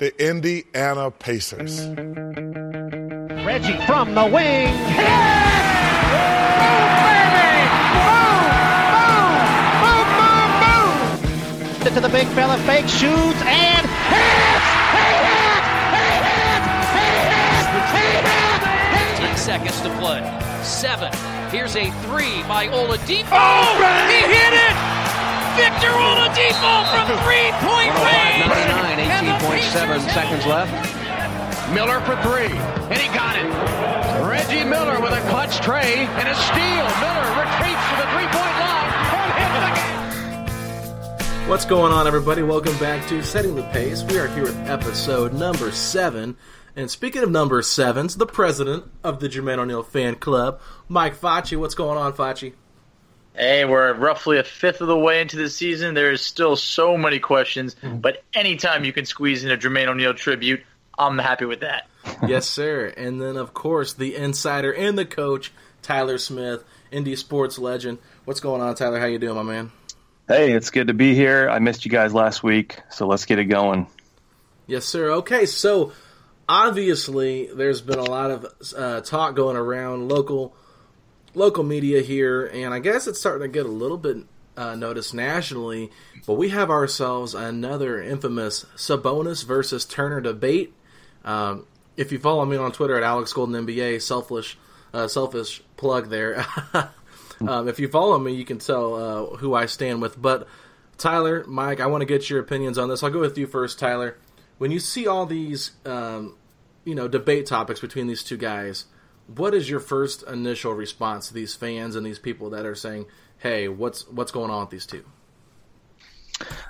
The Indiana Pacers. Reggie from the wing. Hit it! To the big fella, fake shoots and hits! He hit! He hit! He hit! He hit! Ten seconds to play. Seven. Here's a three by Oladipo. Oh, he hit it! Victor Oladipo from three-point range. 99, 18.7 seconds left. Miller for three, and he got it. Reggie Miller with a clutch trey and a steal. Miller retreats to the three-point line and hits the game. What's going on, everybody? Welcome back to Setting the Pace. We are here with episode number seven. And speaking of number sevens, the president of the Jermaine O'Neal fan club, Mike Facci. What's going on, Facci? Hey, we're roughly a fifth of the way into the season. There is still so many questions, but anytime you can squeeze in a Jermaine O'Neal tribute, I'm happy with that. yes, sir. And then, of course, the insider and the coach, Tyler Smith, indie sports legend. What's going on, Tyler? How you doing, my man? Hey, it's good to be here. I missed you guys last week, so let's get it going. Yes, sir. Okay, so obviously there's been a lot of uh, talk going around local local media here, and I guess it's starting to get a little bit uh, noticed nationally. But we have ourselves another infamous Sabonis versus Turner debate. Um, if you follow me on Twitter at Alex Golden NBA, selfish, uh, selfish plug there. um, if you follow me, you can tell uh, who I stand with. But Tyler, Mike, I want to get your opinions on this. I'll go with you first, Tyler. When you see all these, um, you know, debate topics between these two guys, what is your first initial response to these fans and these people that are saying, "Hey, what's what's going on with these two?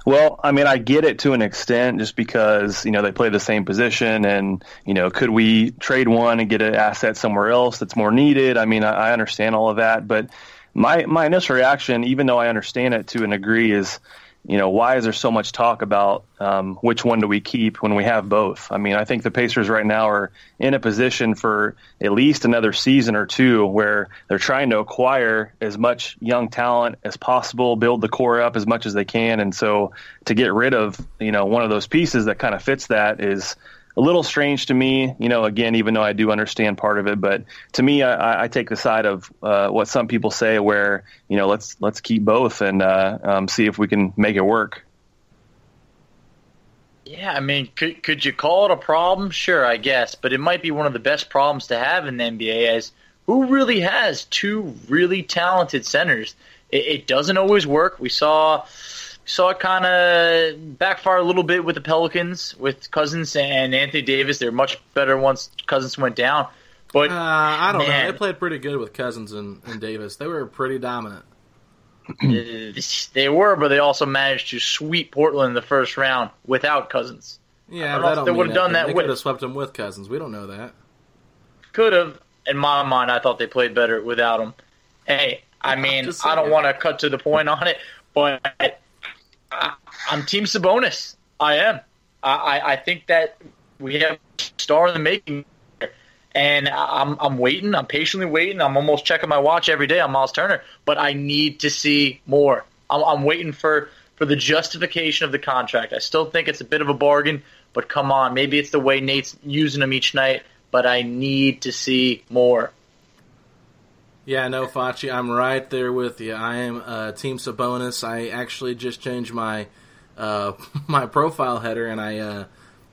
Well, I mean, I get it to an extent just because, you know, they play the same position and, you know, could we trade one and get an asset somewhere else that's more needed? I mean, I, I understand all of that, but my my initial reaction, even though I understand it to an degree, is, you know, why is there so much talk about um, which one do we keep when we have both? I mean, I think the Pacers right now are in a position for at least another season or two where they're trying to acquire as much young talent as possible, build the core up as much as they can, and so to get rid of, you know, one of those pieces that kind of fits that is a little strange to me, you know, again, even though I do understand part of it, but to me, I, I take the side of uh, what some people say, where you know, let's let's keep both and uh, um, see if we can make it work. Yeah, I mean, could could you call it a problem? Sure, I guess, but it might be one of the best problems to have in the NBA. As who really has two really talented centers? It, it doesn't always work. We saw saw it kind of backfire a little bit with the Pelicans with Cousins and Anthony Davis. They're much better once Cousins went down. But Uh, I don't man, know. They played pretty good with Cousins and, and Davis. They were pretty dominant. they were, but they also managed to sweep Portland in the first round without Cousins. Yeah, I don't know that if don't they would have done that They with could have swept them with Cousins. We don't know that. could have. In my mind, I thought they played better without him. Hey, I mean, I don't want to cut to the point on it, but I, I'm Team Sabonis. I am. I, I, think that we have a star in the making, and I'm I'm waiting. I'm patiently waiting. I'm almost checking my watch every day on Miles Turner, but I need to see more. I'm, I'm waiting for for the justification of the contract. I still think it's a bit of a bargain, but come on, maybe it's the way Nate's using him each night. But I need to see more. Yeah, no, Facci, I'm right there with you. I am uh, Team Sabonis. I actually just changed my uh, my profile header, and I uh,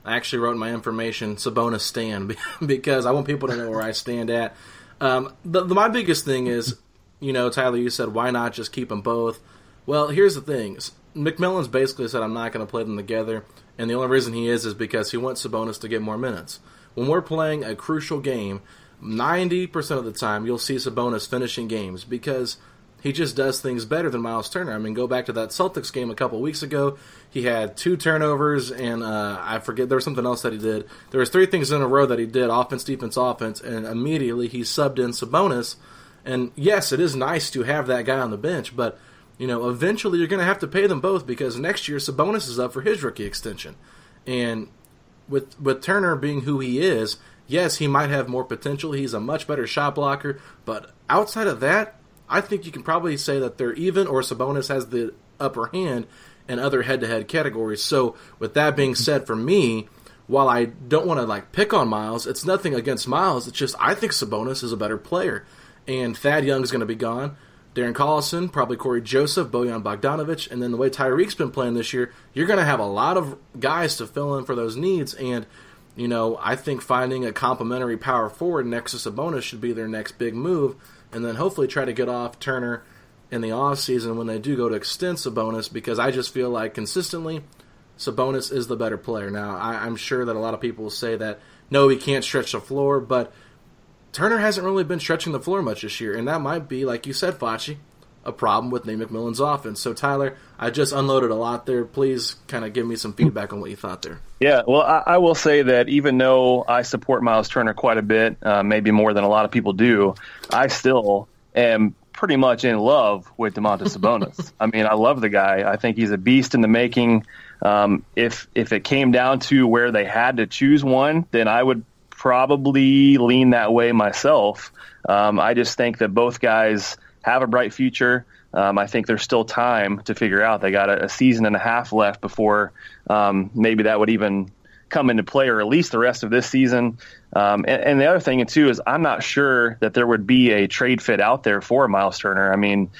actually wrote my information Sabonis stand because I want people to know where I stand at. Um, the, the, my biggest thing is, you know, Tyler, you said why not just keep them both? Well, here's the thing: McMillan's basically said I'm not going to play them together, and the only reason he is is because he wants Sabonis to get more minutes. When we're playing a crucial game, 90% of the time you'll see Sabonis finishing games because he just does things better than Miles Turner. I mean, go back to that Celtics game a couple weeks ago. He had two turnovers, and uh, I forget there was something else that he did. There was three things in a row that he did: offense, defense, offense, and immediately he subbed in Sabonis. And yes, it is nice to have that guy on the bench, but you know, eventually you're going to have to pay them both because next year Sabonis is up for his rookie extension, and with with Turner being who he is, yes, he might have more potential. He's a much better shot blocker, but outside of that, I think you can probably say that they're even, or Sabonis has the upper hand in other head-to-head categories. So, with that being said, for me, while I don't want to like pick on Miles, it's nothing against Miles. It's just I think Sabonis is a better player, and Thad Young is going to be gone. Darren Collison, probably Corey Joseph, Bojan Bogdanovich, and then the way Tyreke's been playing this year, you're going to have a lot of guys to fill in for those needs. And, you know, I think finding a complementary power forward next to Sabonis should be their next big move. And then hopefully try to get off Turner in the off season when they do go to extend Sabonis because I just feel like consistently Sabonis is the better player. Now, I, I'm sure that a lot of people will say that, no, he can't stretch the floor, but Turner hasn't really been stretching the floor much this year, and that might be, like you said, Facci, a problem with Nate McMillan's offense. So, Tyler, I just unloaded a lot there. Please kind of give me some feedback on what you thought there. Yeah, well, I, I will say that even though I support Miles Turner quite a bit, uh, maybe more than a lot of people do, I still am pretty much in love with Domantas Sabonis. I mean, I love the guy. I think he's a beast in the making. Um, if if it came down to where they had to choose one, then I would probably lean that way myself. Um, I just think that both guys have a bright future. Um, I think there's still time to figure out. They got a, a season and a half left before um, maybe that would even come into play, or at least the rest of this season. Um, and, and, the other thing too is I'm not sure that there would be a trade fit out there for Miles Turner. I mean,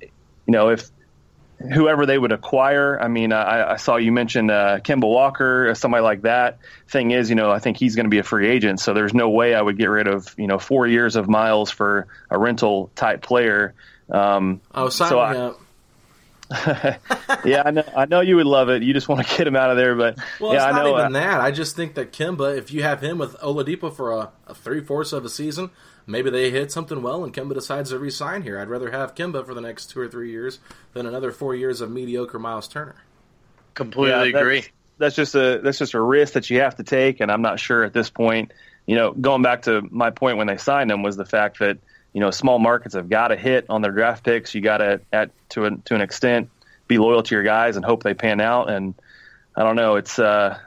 you know, if whoever they would acquire. I mean, I, I saw you mention uh, Kemba Walker, somebody like that. Thing is, you know, I think he's going to be a free agent, so there's no way I would get rid of you know four years of Miles for a rental type player. Um, oh, sign so I, up. yeah, I know. I know you would love it. You just want to get him out of there, but Well, yeah, it's I not know. even uh, that. I just think that Kemba, if you have him with Oladipo for a, a three fourths of a season, maybe they hit something well, and Kemba decides to resign here. I'd rather have Kemba for the next two or three years than another four years of mediocre Miles Turner. Completely Yeah, that's- agree. That's just a that's just a risk that you have to take, and I'm not sure at this point. You know, going back to my point when they signed him was the fact that you know small markets have got to hit on their draft picks. You got to at to an, to an extent be loyal to your guys and hope they pan out. And I don't know. It's uh,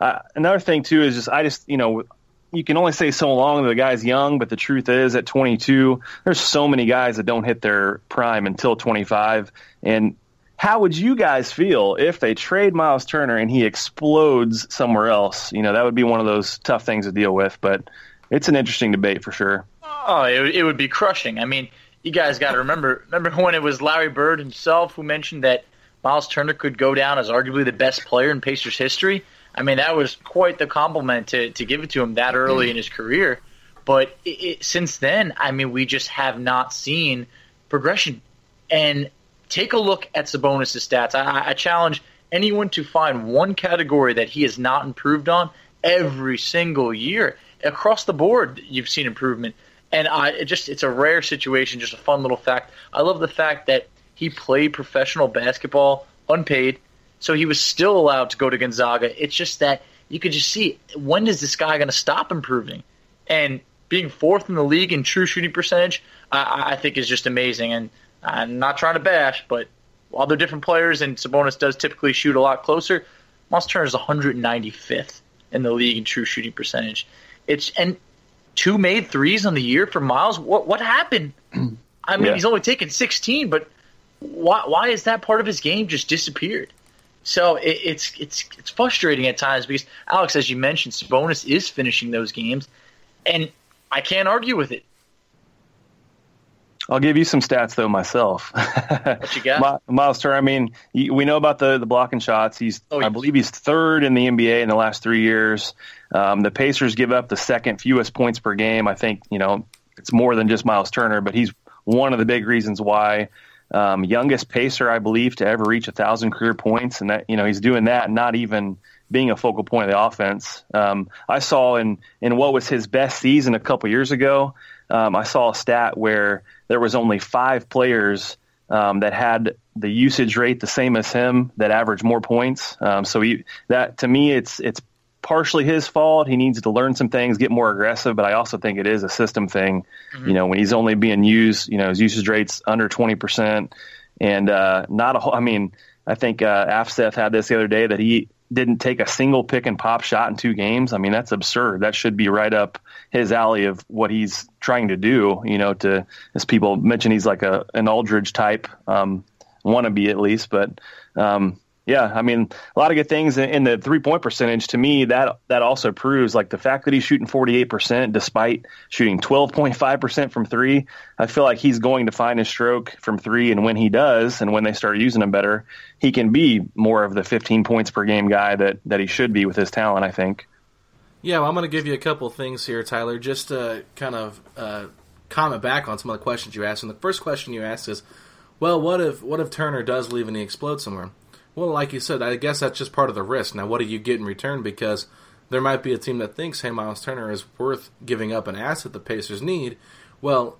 I, another thing too is just I just you know you can only say so long that the guy's young, but the truth is at 22, there's so many guys that don't hit their prime until 25. And how would you guys feel if they trade Miles Turner and he explodes somewhere else? You know, that would be one of those tough things to deal with, but it's an interesting debate for sure. Oh, it, it would be crushing. I mean, you guys got to remember remember when it was Larry Bird himself who mentioned that Miles Turner could go down as arguably the best player in Pacers history. I mean, that was quite the compliment to to give it to him that early in mm-hmm. his career. But it, it, since then, I mean, we just have not seen progression. And take a look at Sabonis' stats. I, I challenge anyone to find one category that he has not improved on every single year across the board. You've seen improvement, and I it just it's a rare situation. Just a fun little fact. I love the fact that He played professional basketball unpaid, so he was still allowed to go to Gonzaga. It's just that you could just see when is this guy going to stop improving? And being fourth in the league in true shooting percentage, I, I think is just amazing. And I'm not trying to bash, but while they're different players and Sabonis does typically shoot a lot closer, Miles Turner is 195th in the league in true shooting percentage. It's and two made threes on the year for Miles. What what happened? I mean, Yeah. he's only taken 16, but why why is that part of his game just disappeared? So it, it's it's it's frustrating at times because Alex, as you mentioned, Sabonis is finishing those games, and I can't argue with it. I'll give you some stats though myself. What you got? Mi- Miles Turner. I mean, we know about the the blocking shots. He's, Oh, I believe, he's third in the NBA in the last three years. Um, the Pacers give up the second fewest points per game. I think you know it's more than just Miles Turner, but he's one of the big reasons why. Um, youngest pacer, I believe, to ever reach a thousand career points, and that you know he's doing that, not even being a focal point of the offense. Um, I saw in in what was his best season a couple years ago. Um, I saw a stat where there was only five players um, that had the usage rate the same as him that averaged more points. Um, so he, that to me, it's it's partially his fault. He needs to learn some things, get more aggressive. But I also think it is a system thing. You know, when he's only being used, you know, his usage rates under twenty percent, and uh, not a whole. I mean, I think uh, Afseth had this the other day that he didn't take a single pick and pop shot in two games. I mean, that's absurd. That should be right up his alley of what he's trying to do. You know, to as people mention, he's like a an Aldridge type, um, wannabe at least. But um, yeah, I mean, a lot of good things in, the three point percentage. To me, that that also proves like the fact that he's shooting forty eight percent despite shooting twelve point five percent from three. I feel like he's going to find his stroke from three, and when he does, and when they start using him better, he can be more of the fifteen points per game guy that that he should be with his talent. I think. Yeah, well, I'm going to give you a couple things here, Tyler, just to kind of uh, comment back on some of the questions you asked. And the first question you asked is, well, what if what if Turner does leave and he explodes somewhere? Well, like you said, I guess that's just part of the risk. Now, what do you get in return? Because there might be a team that thinks, hey, Miles Turner is worth giving up an asset the Pacers need. Well,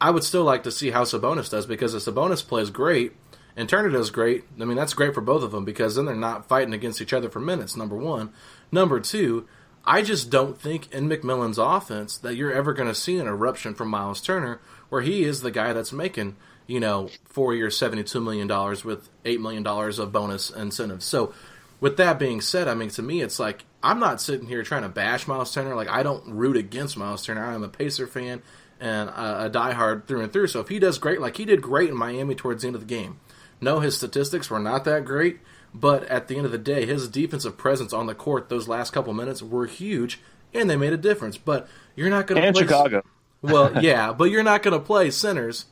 I would still like to see how Sabonis does because if Sabonis plays great and Turner does great, I mean, that's great for both of them because then they're not fighting against each other for minutes, number one. Number two, I just don't think in McMillan's offense that you're ever going to see an eruption from Miles Turner where he is the guy that's making, you know, four years, $72 million with $8 million of bonus incentives. So, with that being said, I mean, to me, it's like I'm not sitting here trying to bash Miles Turner. Like, I don't root against Miles Turner. I'm a Pacer fan and a, a diehard through and through. So, if he does great, like he did great in Miami towards the end of the game. No, his statistics were not that great, but at the end of the day, his defensive presence on the court those last couple minutes were huge, and they made a difference. But you're not going to And play Chicago. well, yeah, but you're not going to play centers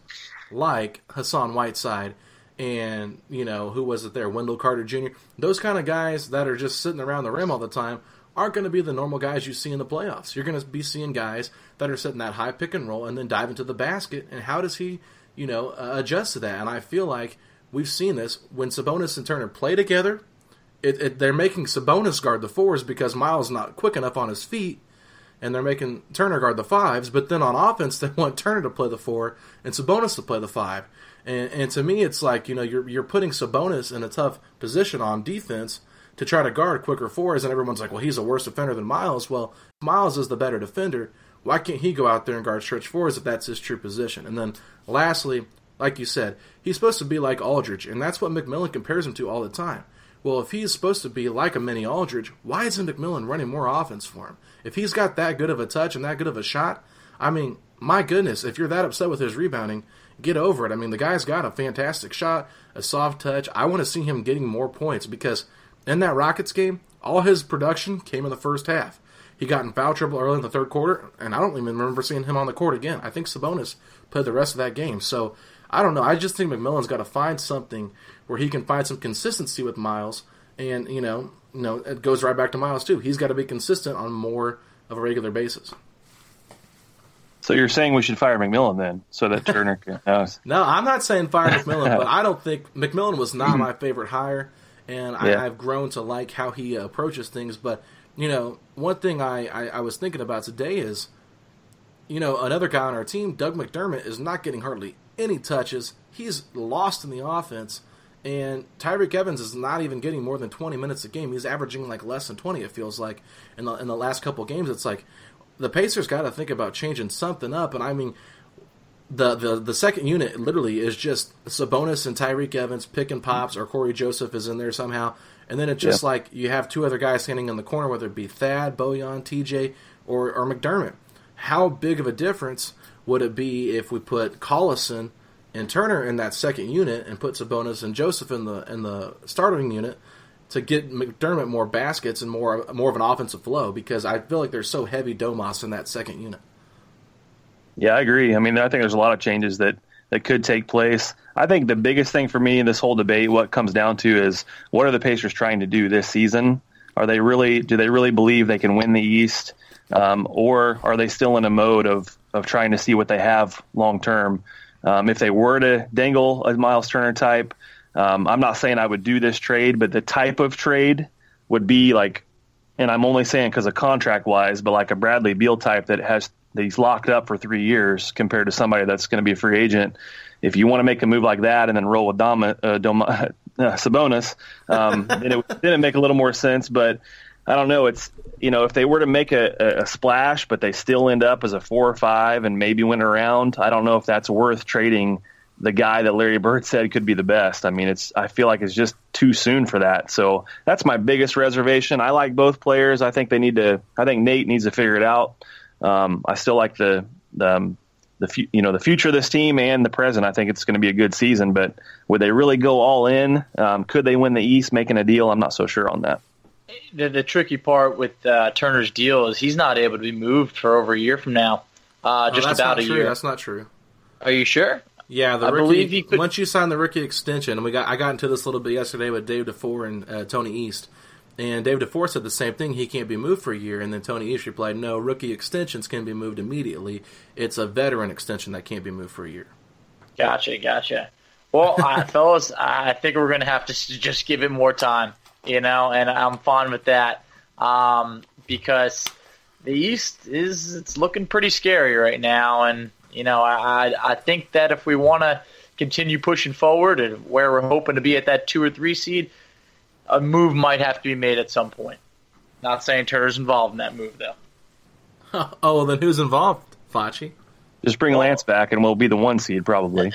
like Hassan Whiteside and you know who was it there, Wendell Carter Jr. Those kind of guys that are just sitting around the rim all the time aren't going to be the normal guys you see in the playoffs. You're going to be seeing guys that are setting that high pick and roll and then dive into the basket. And how does he, you know, uh, adjust to that? And I feel like we've seen this when Sabonis and Turner play together. It, it, they're making Sabonis guard the fours because Miles not quick enough on his feet and they're making Turner guard the fives, but then on offense they want Turner to play the four and Sabonis to play the five. And, and to me, it's like you know you're you're putting Sabonis in a tough position on defense to try to guard quicker fours, and everyone's like, well, he's a worse defender than Miles. Well, Miles is the better defender. Why can't he go out there and guard stretch fours if that's his true position? And then lastly, like you said, he's supposed to be like Aldridge, and that's what McMillan compares him to all the time. Well, if he's supposed to be like a mini Aldridge, why isn't McMillan running more offense for him? If he's got that good of a touch and that good of a shot, I mean, my goodness, if you're that upset with his rebounding, get over it. I mean, the guy's got a fantastic shot, a soft touch. I want to see him getting more points because in that Rockets game, all his production came in the first half. He got in foul trouble early in the third quarter, and I don't even remember seeing him on the court again. I think Sabonis played the rest of that game. So I don't know. I just think McMillan's got to find something where he can find some consistency with Miles, and you know, you know, it goes right back to Miles too. He's got to be consistent on more of a regular basis. So you're saying we should fire McMillan then, so that Turner can. No, No, I'm not saying fire McMillan, but I don't think McMillan was not my favorite hire, and I, Yeah. I've grown to like how he uh, approaches things. But you know, one thing I, I, I was thinking about today is, you know, another guy on our team, Doug McDermott, is not getting hardly any touches. He's lost in the offense. And Tyreke Evans is not even getting more than 20 minutes a game. He's averaging like less than 20, it feels like. In the, in the last couple games, it's like the Pacers got to think about changing something up. And I mean, the, the the second unit literally is just Sabonis and Tyreke Evans pick and pops, or Corey Joseph is in there somehow, and then it's just yeah. like you have two other guys standing in the corner, whether it be Thad, Bojan, TJ, or or McDermott. How big of a difference would it be if we put Collison and Turner in that second unit and put Sabonis and Joseph in the in the starting unit to get McDermott more baskets and more more of an offensive flow? Because I feel like there's so heavy Domas in that second unit. Yeah, I agree. I mean, I think there's a lot of changes that that could take place. I think the biggest thing for me in this whole debate, what comes down to is what are the Pacers trying to do this season? Are they really? Do they really believe they can win the East, um, or are they still in a mode of of trying to see what they have long term? Um, if they were to dangle a Miles Turner type, um, I'm not saying I would do this trade, but the type of trade would be like, and I'm only saying because of contract wise, but like a Bradley Beal type that has that he's locked up for three years compared to somebody that's going to be a free agent. If you want to make a move like that and then roll with Dom, uh, Dom, uh, Sabonis, um, then it didn't make a little more sense. But I don't know. It's you know if they were to make a, a, splash, but they still end up as a four or five and maybe win around. I don't know if that's worth trading the guy that Larry Bird said could be the best. I mean, it's I feel like it's just too soon for that. So that's my biggest reservation. I like both players. I think they need to. I think Nate needs to figure it out. Um, I still like the the um, the you know the future of this team and the present. I think it's going to be a good season, but would they really go all in? Um, could they win the East making a deal? I'm not so sure on that. The, the tricky part with uh, Turner's deal is he's not able to be moved for over a year from now. Uh, just oh, about a true. year. That's not true. Are you sure? Yeah, the I rookie, believe he could. Once you sign the rookie extension, and we got I got into this a little bit yesterday with Dave DeFore and uh, Tony East. And David DeFore said the same thing. He can't be moved for a year. And then Tony East replied, no, rookie extensions can be moved immediately. It's a veteran extension that can't be moved for a year. Gotcha, gotcha. Well, uh, fellas, I think we're going to have to just give it more time, you know, and I'm fine with that um, because the East is it's looking pretty scary right now. And, you know, I, I think that if we want to continue pushing forward and where we're hoping to be at that two or three seed – a move might have to be made at some point. Not saying Turner's involved in that move, though. oh, well, then who's involved, Facci? Just bring Lance back, and we'll be the one seed probably.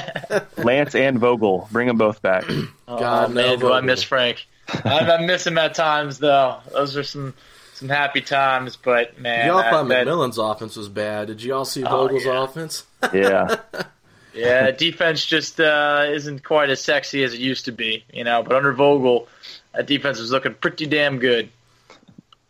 Lance and Vogel, bring them both back. Oh, God, man, do I miss Frank? I, I miss him at times, though. Those are some some happy times, but man, y'all thought McMillan's offense was bad. Did y'all see oh, Vogel's yeah. offense? yeah, yeah, defense just uh, isn't quite as sexy as it used to be, you know. But under Vogel, that defense was looking pretty damn good.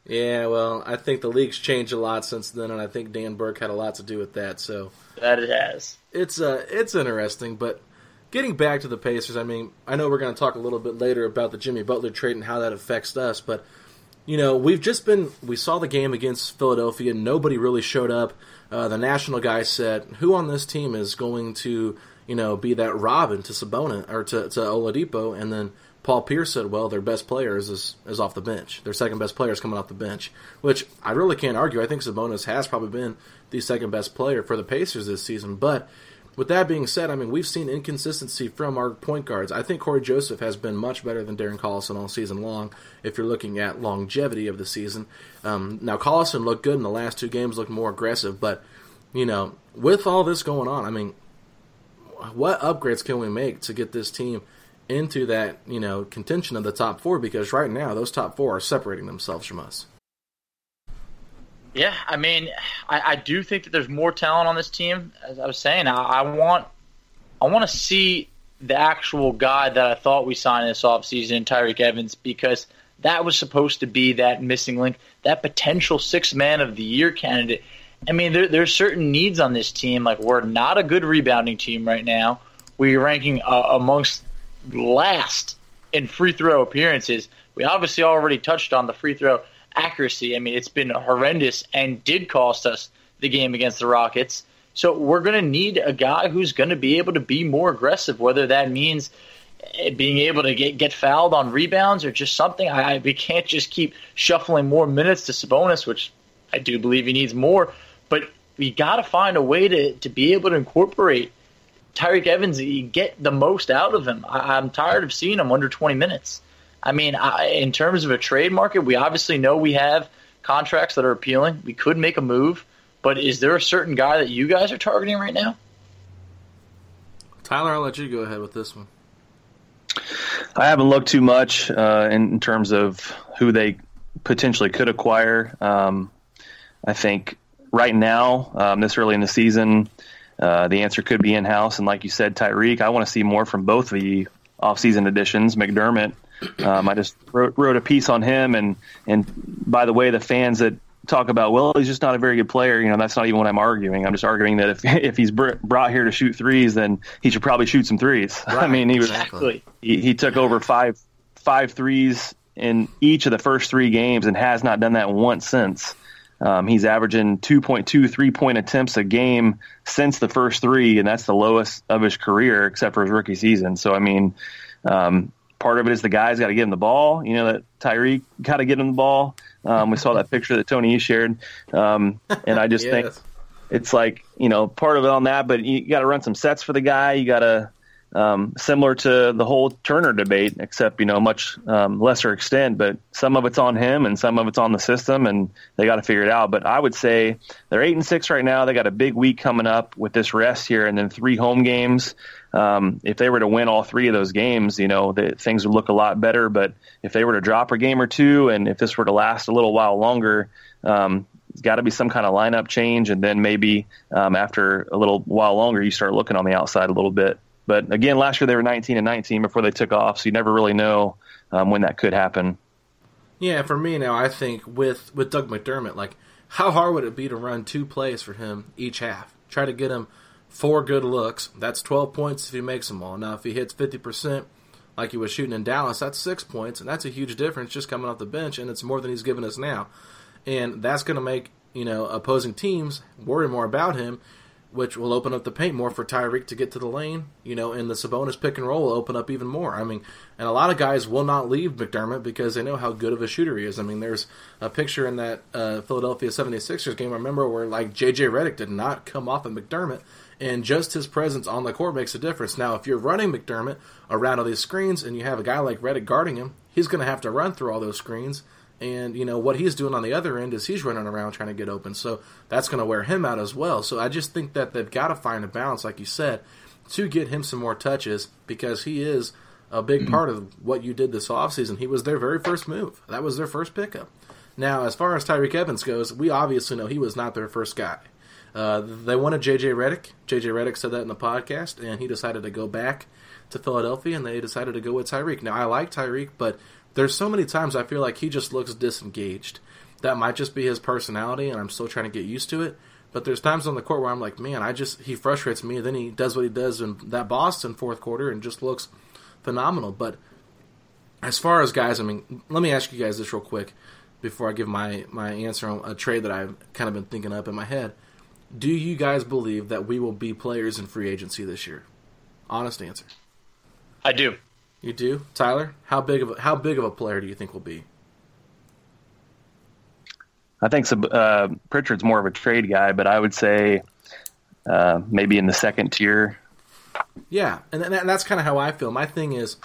Yeah, well, I think the league's changed a lot since then, and I think Dan Burke had a lot to do with that. So that it has. It's uh, it's interesting, but getting back to the Pacers, I mean, I know we're going to talk a little bit later about the Jimmy Butler trade and how that affects us, but you know, we've just been we saw the game against Philadelphia. Nobody really showed up. Uh, the national guy said, "Who on this team is going to, you know, be that Robin to Sabonis or to, to Oladipo?" And then Paul Pierce said, "Well, their best players is is off the bench. Their second best player is coming off the bench." Which I really can't argue. I think Sabonis has probably been the second best player for the Pacers this season, but with that being said, I mean we've seen inconsistency from our point guards. I think Corey Joseph has been much better than Darren Collison all season long. If you're looking at longevity of the season, um, now Collison looked good in the last two games, looked more aggressive. But you know, with all this going on, I mean, what upgrades can we make to get this team into that you know contention of the top four? Because right now those top four are separating themselves from us. Yeah, I mean, I, I, do think that there's more talent on this team. As I was saying, I, I want I want to see the actual guy that I thought we signed this offseason, Tyreke Evans, because that was supposed to be that missing link, that potential six man of the year candidate. I mean, there, there's certain needs on this team. Like we're not a good rebounding team right now. We're ranking uh, amongst last in free throw appearances. We obviously already touched on the free throw accuracy. I mean, it's been horrendous and did cost us the game against the Rockets. So we're going to need a guy who's going to be able to be more aggressive, whether that means eh, being able to get get fouled on rebounds or just something. I we can't just keep shuffling more minutes to Sabonis, which I do believe he needs more. But we got to find a way to to be able to incorporate Tyreke Evans, get the most out of him. I, am tired of seeing him under 20 minutes. I mean, I, in terms of a trade market, we obviously know we have contracts that are appealing. We could make a move, but is there a certain guy that you guys are targeting right now? Tyler, I'll let you go ahead with this one. I haven't looked too much uh, in, in, terms of who they potentially could acquire. Um, I think right now, um, this early in the season, uh, the answer could be in house. And like you said, Tyreke, I want to see more from both the offseason additions. McDermott, um, I just wrote, wrote a piece on him. And, and by the way, the fans that talk about, well, he's just not a very good player. You know, that's not even what I'm arguing. I'm just arguing that if if he's br- brought here to shoot threes, then he should probably shoot some threes. Right, I mean, he was exactly. he, he took over five five threes in each of the first three games and has not done that once since. Um, he's averaging 2.2 three point attempts a game since the first three, and that's the lowest of his career except for his rookie season. So, I mean, um, part of it is the guys got to get him the ball. You know, that Tyreke got to get him the ball. Um, we saw that picture that Tony shared, um, and I just yes. think it's like you know part of it on that. But you got to run some sets for the guy. You got to um, similar to the whole Turner debate, except you know much um, lesser extent. But some of it's on him, and some of it's on the system, and they got to figure it out. But I would say they're eight and six right now. They got a big week coming up with this rest here, and then three home games. Um, if they were to win all three of those games, you know, the, things would look a lot better. But if they were to drop a game or two, and if this were to last a little while longer, um, it's got to be some kind of lineup change, and then maybe um, after a little while longer, you start looking on the outside a little bit. But again, last year they were 19 and 19 before they took off, so you never really know um, when that could happen. Yeah, for me now, I think with with Doug McDermott, like how hard would it be to run two plays for him each half? Try to get him four good looks. That's 12 points if he makes them all. Now, if he hits 50%, like he was shooting in Dallas, that's six points, and that's a huge difference just coming off the bench, and it's more than he's given us now. And that's going to make you know opposing teams worry more about him which will open up the paint more for Tyreke to get to the lane, you know, and the Sabonis pick and roll will open up even more. I mean, and a lot of guys will not leave McDermott because they know how good of a shooter he is. I mean, there's a picture in that uh, Philadelphia 76ers game, I remember, where like JJ Redick did not come off of McDermott, and just his presence on the court makes a difference. Now, if you're running McDermott around all these screens and you have a guy like Redick guarding him, he's going to have to run through all those screens and you know what he's doing on the other end is he's running around trying to get open. So that's going to wear him out as well. So I just think that they've got to find a balance, like you said, to get him some more touches because he is a big mm-hmm. part of what you did this offseason. He was their very first move. That was their first pickup. Now, as far as Tyreke Evans goes, we obviously know he was not their first guy. Uh, they wanted JJ Redick. JJ Redick said that in the podcast, and he decided to go back to Philadelphia, and they decided to go with Tyreke. Now, I like Tyreke, but there's so many times I feel like he just looks disengaged. That might just be his personality, and I'm still trying to get used to it. But there's times on the court where I'm like, man, I just he frustrates me. And Then he does what he does in that Boston fourth quarter and just looks phenomenal. But as far as guys, I mean, let me ask you guys this real quick before I give my my answer on a trade that I've kind of been thinking up in my head. Do you guys believe that we will be players in free agency this year? Honest answer. I do. You do, Tyler. How big of a, how big of a player do you think we'll be? I think uh, Pritchard's more of a trade guy, but I would say uh, maybe in the second tier. Yeah, and, and that's kind of how I feel. My thing is,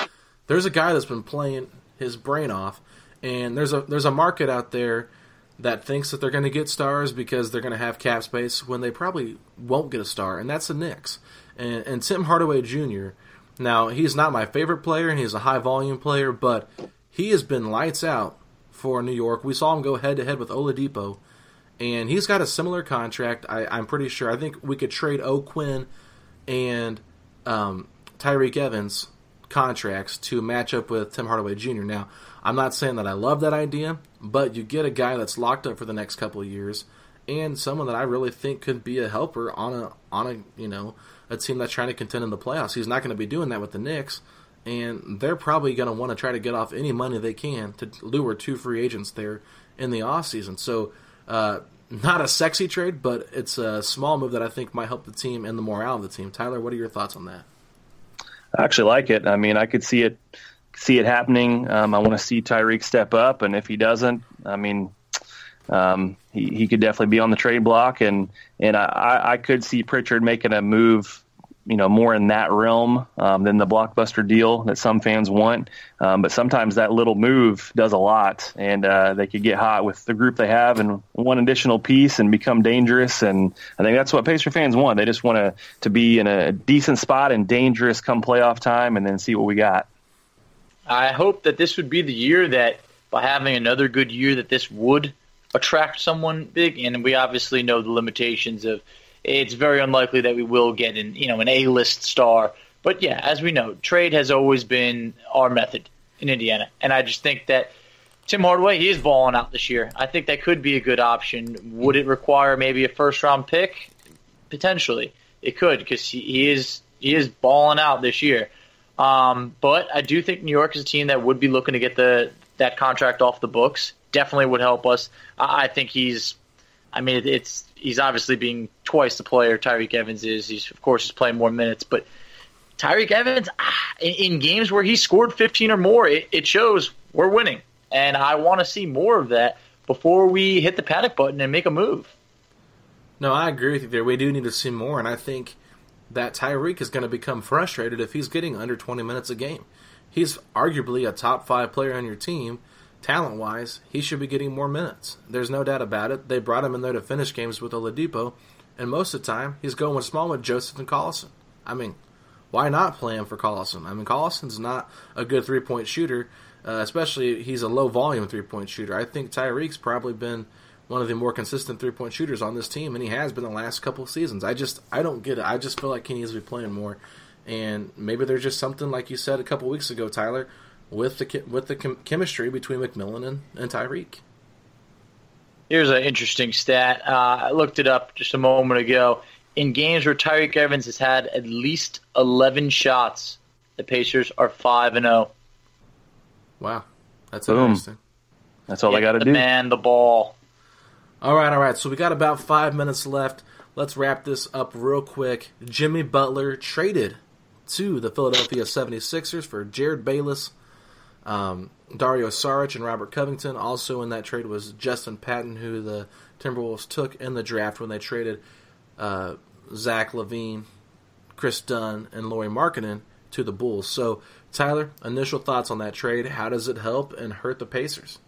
there's a guy that's been playing his brain off, and there's a there's a market out there that thinks that they're going to get stars because they're going to have cap space when they probably won't get a star, and that's the Knicks. And, and Tim Hardaway Jr. Now, he's not my favorite player, and he's a high volume player, but he has been lights out for New York. We saw him go head to head with Oladipo, and he's got a similar contract. I, am pretty sure. I think we could trade O'Quinn and um, Tyreke Evans contracts to match up with Tim Hardaway Jr. Now, I'm not saying that I love that idea, but you get a guy that's locked up for the next couple of years, and someone that I really think could be a helper on a on a you know a team that's trying to contend in the playoffs. He's not going to be doing that with the Knicks, and they're probably going to want to try to get off any money they can to lure two free agents there in the offseason. So, uh, not a sexy trade, but it's a small move that I think might help the team and the morale of the team. Tyler, what are your thoughts on that? I actually like it. I mean, I could see it see it happening. Um, I want to see Tyreke step up, and if he doesn't, I mean, um, he, he could definitely be on the trade block, and and I, I could see Pritchard making a move you know more in that realm um, than the blockbuster deal that some fans want. Um, but sometimes that little move does a lot, and uh, they could get hot with the group they have and one additional piece and become dangerous. And I think that's what Pacer fans want. They just want to to be in a decent spot and dangerous come playoff time, and then see what we got. I hope that this would be the year that by having another good year that this would attract someone big. And we obviously know the limitations of it's very unlikely that we will get an you know an A list star. But yeah, as we know, trade has always been our method in Indiana, and I just think that Tim Hardaway he is balling out this year. I think that could be a good option. Would it require maybe a first round pick? Potentially, it could because he, he is he is balling out this year. Um, but I do think New York is a team that would be looking to get the that contract off the books. Definitely would help us. I, I think he's. I mean, it's he's obviously being twice the player Tyreke Evans is. He's of course he's playing more minutes, but Tyreke Evans ah, in, in, games where he scored 15 or more, it, it shows we're winning, and I want to see more of that before we hit the panic button and make a move. No, I agree with you there. We do need to see more, and I think that Tyreke is going to become frustrated if he's getting under 20 minutes a game. He's arguably a top five player on your team, talent wise. He should be getting more minutes. There's no doubt about it. They brought him in there to finish games with Oladipo, and most of the time he's going small with Joseph and Collison. I mean, why not play him for Collison? I mean, Collison's not a good three point shooter, uh, especially he's a low volume three point shooter. I think Tyreke's probably been one of the more consistent three point shooters on this team, and he has been the last couple of seasons. I just I don't get it. I just feel like he needs to be playing more, and maybe there's just something like you said a couple weeks ago, Tyler, with the with the chemistry between McMillan and, and Tyreke. Here's an interesting stat. Uh, I looked it up just a moment ago. In games where Tyreke Evans has had at least 11 shots, the Pacers are five and zero. Oh. Wow, that's Boom. interesting. That's all yeah, they got to do. Man, the ball. All right, all right. So we got about five minutes left. Let's wrap this up real quick. Jimmy Butler traded to the Philadelphia 76ers for Jerryd Bayless, um, Dario Saric, and Robert Covington. Also in that trade was Justin Patton, who the Timberwolves took in the draft when they traded uh, Zach LaVine, Kris Dunn, and Lauri Markkanen to the Bulls. So, Tyler, initial thoughts on that trade. How does it help and hurt the Pacers?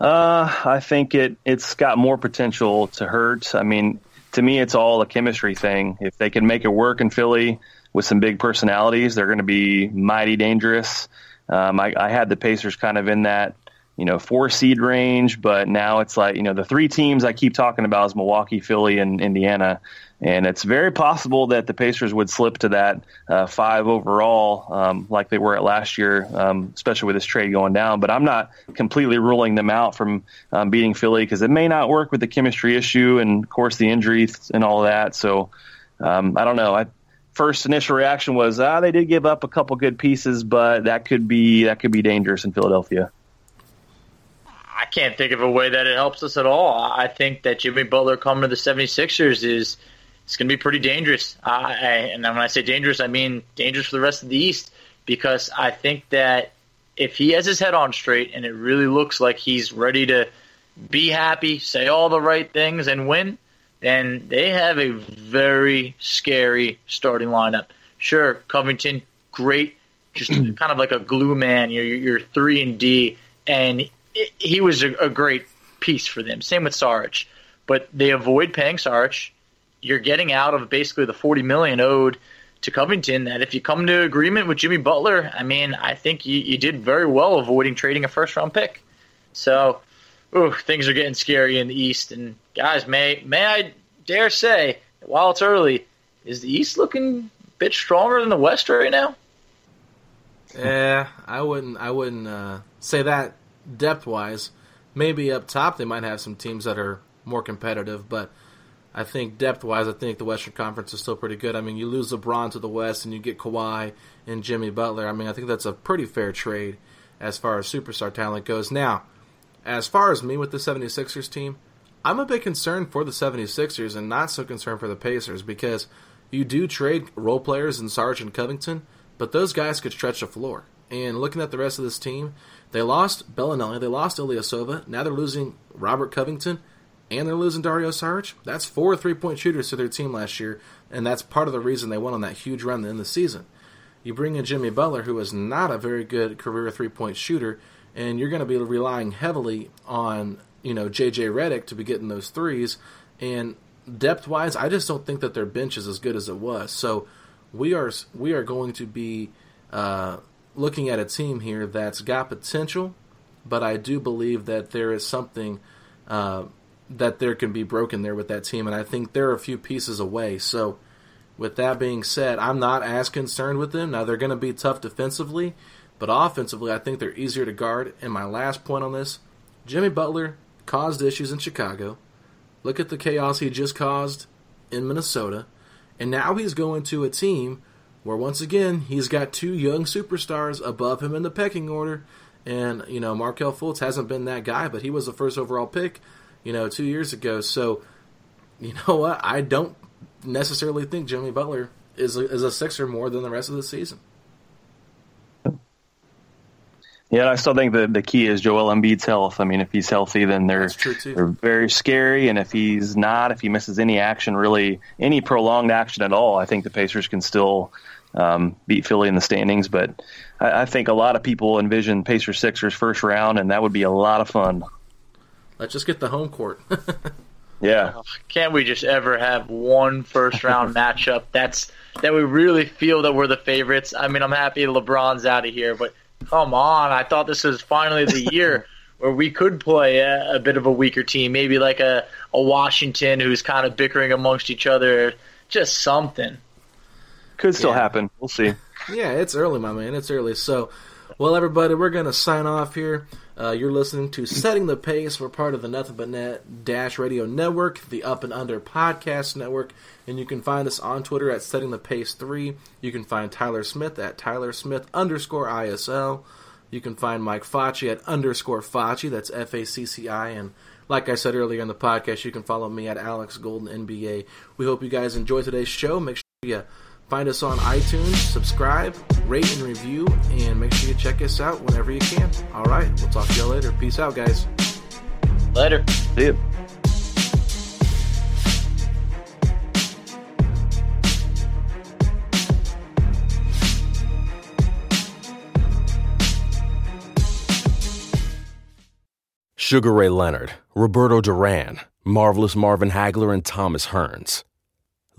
Uh, I think it it's got more potential to hurt. I mean, to me, it's all a chemistry thing. If they can make it work in Philly with some big personalities, they're going to be mighty dangerous. Um, I, I had the Pacers kind of in that you know four seed range, but now it's like you know the three teams I keep talking about is Milwaukee, Philly, and Indiana. And it's very possible that the Pacers would slip to that uh, five overall, um, like they were at last year, um, especially with this trade going down. But I'm not completely ruling them out from um, beating Philly because it may not work with the chemistry issue and, of course, the injuries and all that. So um, I don't know. I, first initial reaction was, ah, they did give up a couple good pieces, but that could be that could be dangerous in Philadelphia. I can't think of a way that it helps us at all. I think that Jimmy Butler coming to the 76ers is – it's going to be pretty dangerous. I, and when I say dangerous, I mean dangerous for the rest of the East because I think that if he has his head on straight and it really looks like he's ready to be happy, say all the right things, and win, then they have a very scary starting lineup. Sure, Covington, great, just kind of like a glue man. You're, you're three and D, and it, he was a, a, great piece for them. Same with Saric, but they avoid paying Saric you're getting out of basically the 40 million owed to Covington. That if you come to agreement with Jimmy Butler, I mean, I think you, you did very well avoiding trading a first round pick. So, ooh, things are getting scary in the East. And guys, may may I dare say, while it's early, is the East looking a bit stronger than the West right now? Yeah, I wouldn't. I wouldn't uh, say that depth wise. Maybe up top they might have some teams that are more competitive, but I think depth wise, I think the Western Conference is still pretty good. I mean, you lose LeBron to the West and you get Kawhi and Jimmy Butler. I mean, I think that's a pretty fair trade as far as superstar talent goes. Now, as far as me with the 76ers team, I'm a bit concerned for the 76ers and not so concerned for the Pacers because you do trade role players in Sarge and Covington, but those guys could stretch the floor. And looking at the rest of this team, they lost Belinelli, they lost Ilyasova, now they're losing Robert Covington and they're losing Dario Saric. That's four three point shooters to their team last year and that's part of the reason they went on that huge run in the season. You bring in Jimmy Butler, who is not a very good career three point shooter, and you're going to be relying heavily on you know JJ Redick to be getting those threes. And depth wise, I just don't think that their bench is as good as it was. So we are we are going to be uh, looking at a team here that's got potential, but I do believe that there is something uh, that there can be broken there with that team, and I think they're a few pieces away. So. With that being said, I'm not as concerned with them. Now they're going to be tough defensively, but offensively, I think they're easier to guard. And my last point on this Jimmy Butler caused issues in Chicago. Look at the chaos he just caused in Minnesota. And now he's going to a team where, once again, he's got two young superstars above him in the pecking order. And, you know, Markelle Fultz hasn't been that guy, but he was the first overall pick, you know, two years ago. So, you know what? I don't necessarily think Jimmy Butler is a, is a Sixer more than the rest of the season. Yeah, I still think the the key is Joel Embiid's health. I mean, if he's healthy, then they're they're very scary, and if he's not, if he misses any action, really any prolonged action at all, I think the Pacers can still um, beat Philly in the standings. But I, I think a lot of people envision Pacers Sixers first round, and that would be a lot of fun. Let's just get the home court. yeah, oh, can't we just ever have one first round matchup that's that we really feel that we're the favorites? I mean, I'm happy LeBron's out of here, but Come on, I thought this was finally the year where we could play a, a, bit of a weaker team, maybe like a, a Washington who's kind of bickering amongst each other, just something. Could still yeah. happen. We'll see. Yeah, it's early, my man. It's early. So, well, everybody, we're going to sign off here. Uh, you're listening to Setting the Pace. We're part of the Nothing But Net Dash Radio Network, the Up and Under Podcast Network, and you can find us on Twitter at Setting the Pace 3. You can find Tyler Smith at Tyler Smith underscore ISL. You can find Mike Facci at underscore Facci, that's F A C C I. And like I said earlier in the podcast, you can follow me at Alex Golden NBA. We hope you guys enjoy today's show. Make sure you Find us on iTunes, subscribe, rate, and review, and make sure you check us out whenever you can. All right, we'll talk to you later. Peace out, guys. Later. See you. Sugar Ray Leonard, Roberto Duran, Marvelous Marvin Hagler, and Thomas Hearns